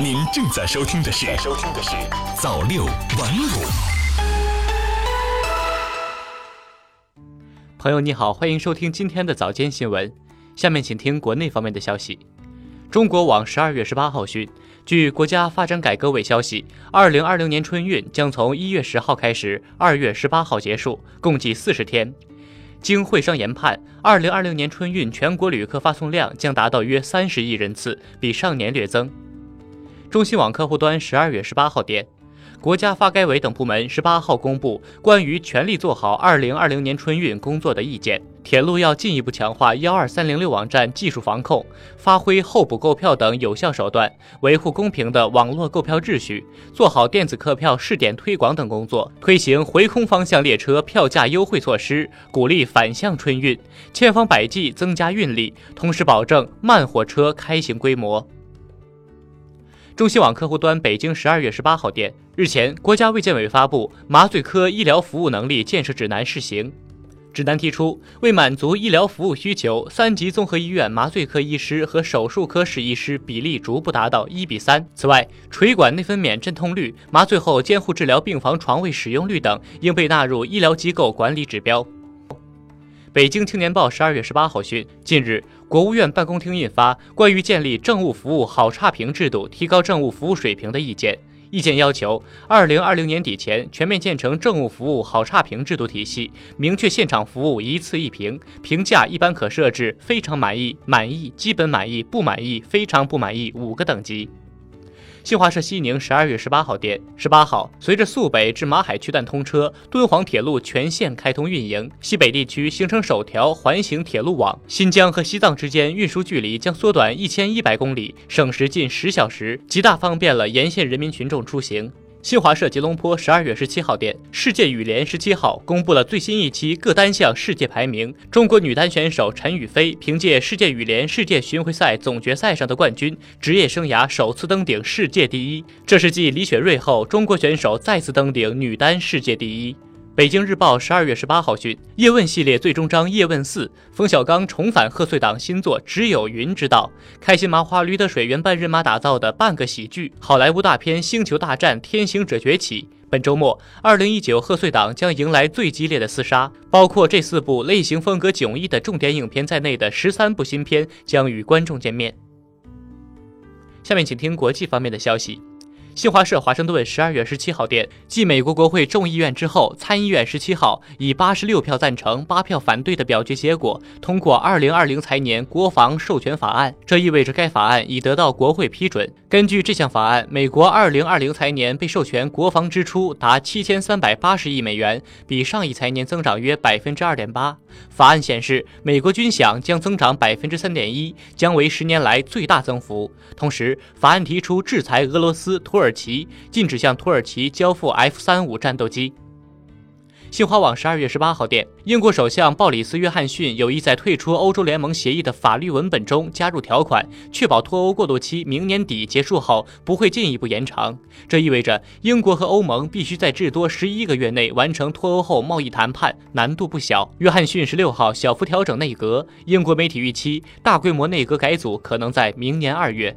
您正在收听的是《收听的是早六晚五》。朋友你好，欢迎收听今天的早间新闻。下面请听国内方面的消息。中国网十二月十八号讯，据国家发展改革委消息，二零二零年春运将从一月十号开始，二月十八号结束，共计四十天。经会商研判，二零二零年春运全国旅客发送量将达到约三十亿人次，比上年略增。中新网客户端十二月十八号电，国家发改委等部门十八号公布关于全力做好二零二零年春运工作的意见。铁路要进一步强化幺二三零六网站技术防控，发挥候补购票等有效手段，维护公平的网络购票秩序，做好电子客票试点推广等工作，推行回空方向列车票价优惠措施，鼓励反向春运，千方百计增加运力，同时保证慢火车开行规模。中新网客户端北京十二月十八号电，日前，国家卫健委发布麻醉科医疗服务能力建设指南试行。指南提出，为满足医疗服务需求，三级综合医院麻醉科医师和手术科室医师比例逐步达到一比三。此外，垂管内分娩阵痛率、麻醉后监护治疗病房床位使用率等应被纳入医疗机构管理指标。北京青年报十二月十八号讯，近日，国务院办公厅印发《关于建立政务服务好差评制度，提高政务服务水平的意见》。意见要求，二零二零年底前全面建成政务服务好差评制度体系，明确现场服务一次一评，评价一般可设置非常满意、满意、基本满意、不满意、非常不满意五个等级。新华社西宁十二月十八号电，十八号，随着肃北至马海区段通车，敦煌铁路全线开通运营，西北地区形成首条环形铁路网，新疆和西藏之间运输距离将缩短一千一百公里，省时近十小时，极大方便了沿线人民群众出行。新华社吉隆坡十二月十七号电，世界羽联十七号公布了最新一期各单项世界排名。中国女单选手陈雨菲凭借世界羽联世界巡回赛总决赛上的冠军，职业生涯首次登顶世界第一。这是继李雪芮后，中国选手再次登顶女单世界第一。北京日报十二月十八号讯，叶问系列最终章《叶问四》，冯小刚重返贺岁档新作《只有云知道》，开心麻花驴得水原班人马打造的半个喜剧，好莱坞大片《星球大战：天行者崛起》。本周末，二零一九贺岁档将迎来最激烈的厮杀，包括这四部类型风格迥异的重点影片在内的十三部新片将与观众见面。下面请听国际方面的消息。新华社华盛顿十二月十七号电，继美国国会众议院之后，参议院十七号以八十六票赞成、八票反对的表决结果通过二零二零财年国防授权法案。这意味着该法案已得到国会批准。根据这项法案，美国二零二零财年被授权国防支出达七千三百八十亿美元，比上一财年增长约百分之二点八。法案显示，美国军饷将增长百分之三点一，将为十年来最大增幅。同时，法案提出制裁俄罗斯、土。耳土耳其禁止向土耳其交付 F 三五战斗机。新华网十二月十八号电，英国首相鲍里斯·约翰逊有意在退出欧洲联盟协议的法律文本中加入条款，确保脱欧过渡期明年底结束后不会进一步延长。这意味着英国和欧盟必须在至多十一个月内完成脱欧后贸易谈判，难度不小。约翰逊十六号小幅调整内阁，英国媒体预期大规模内阁改组可能在明年二月。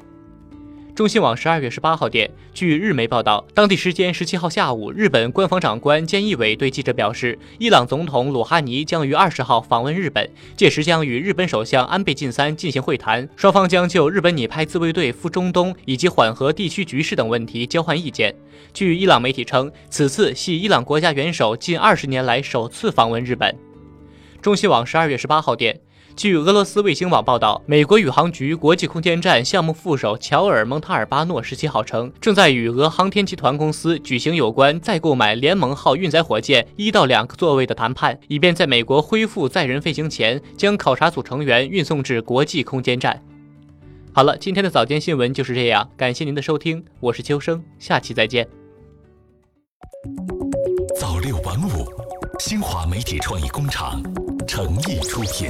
中新网十二月十八号电，据日媒报道，当地时间十七号下午，日本官方长官菅义伟对记者表示，伊朗总统鲁哈尼将于二十号访问日本，届时将与日本首相安倍晋三进行会谈，双方将就日本拟派自卫队赴中东以及缓和地区局势等问题交换意见。据伊朗媒体称，此次系伊朗国家元首近二十年来首次访问日本。中新网十二月十八号电。据俄罗斯卫星网报道，美国宇航局国际空间站项目副手乔尔·蒙塔尔巴诺十七号称，正在与俄航天集团公司举行有关再购买联盟号运载火箭一到两个座位的谈判，以便在美国恢复载人飞行前，将考察组成员运送至国际空间站。好了，今天的早间新闻就是这样，感谢您的收听，我是秋生，下期再见。早六晚五，新华媒体创意工厂诚意出品。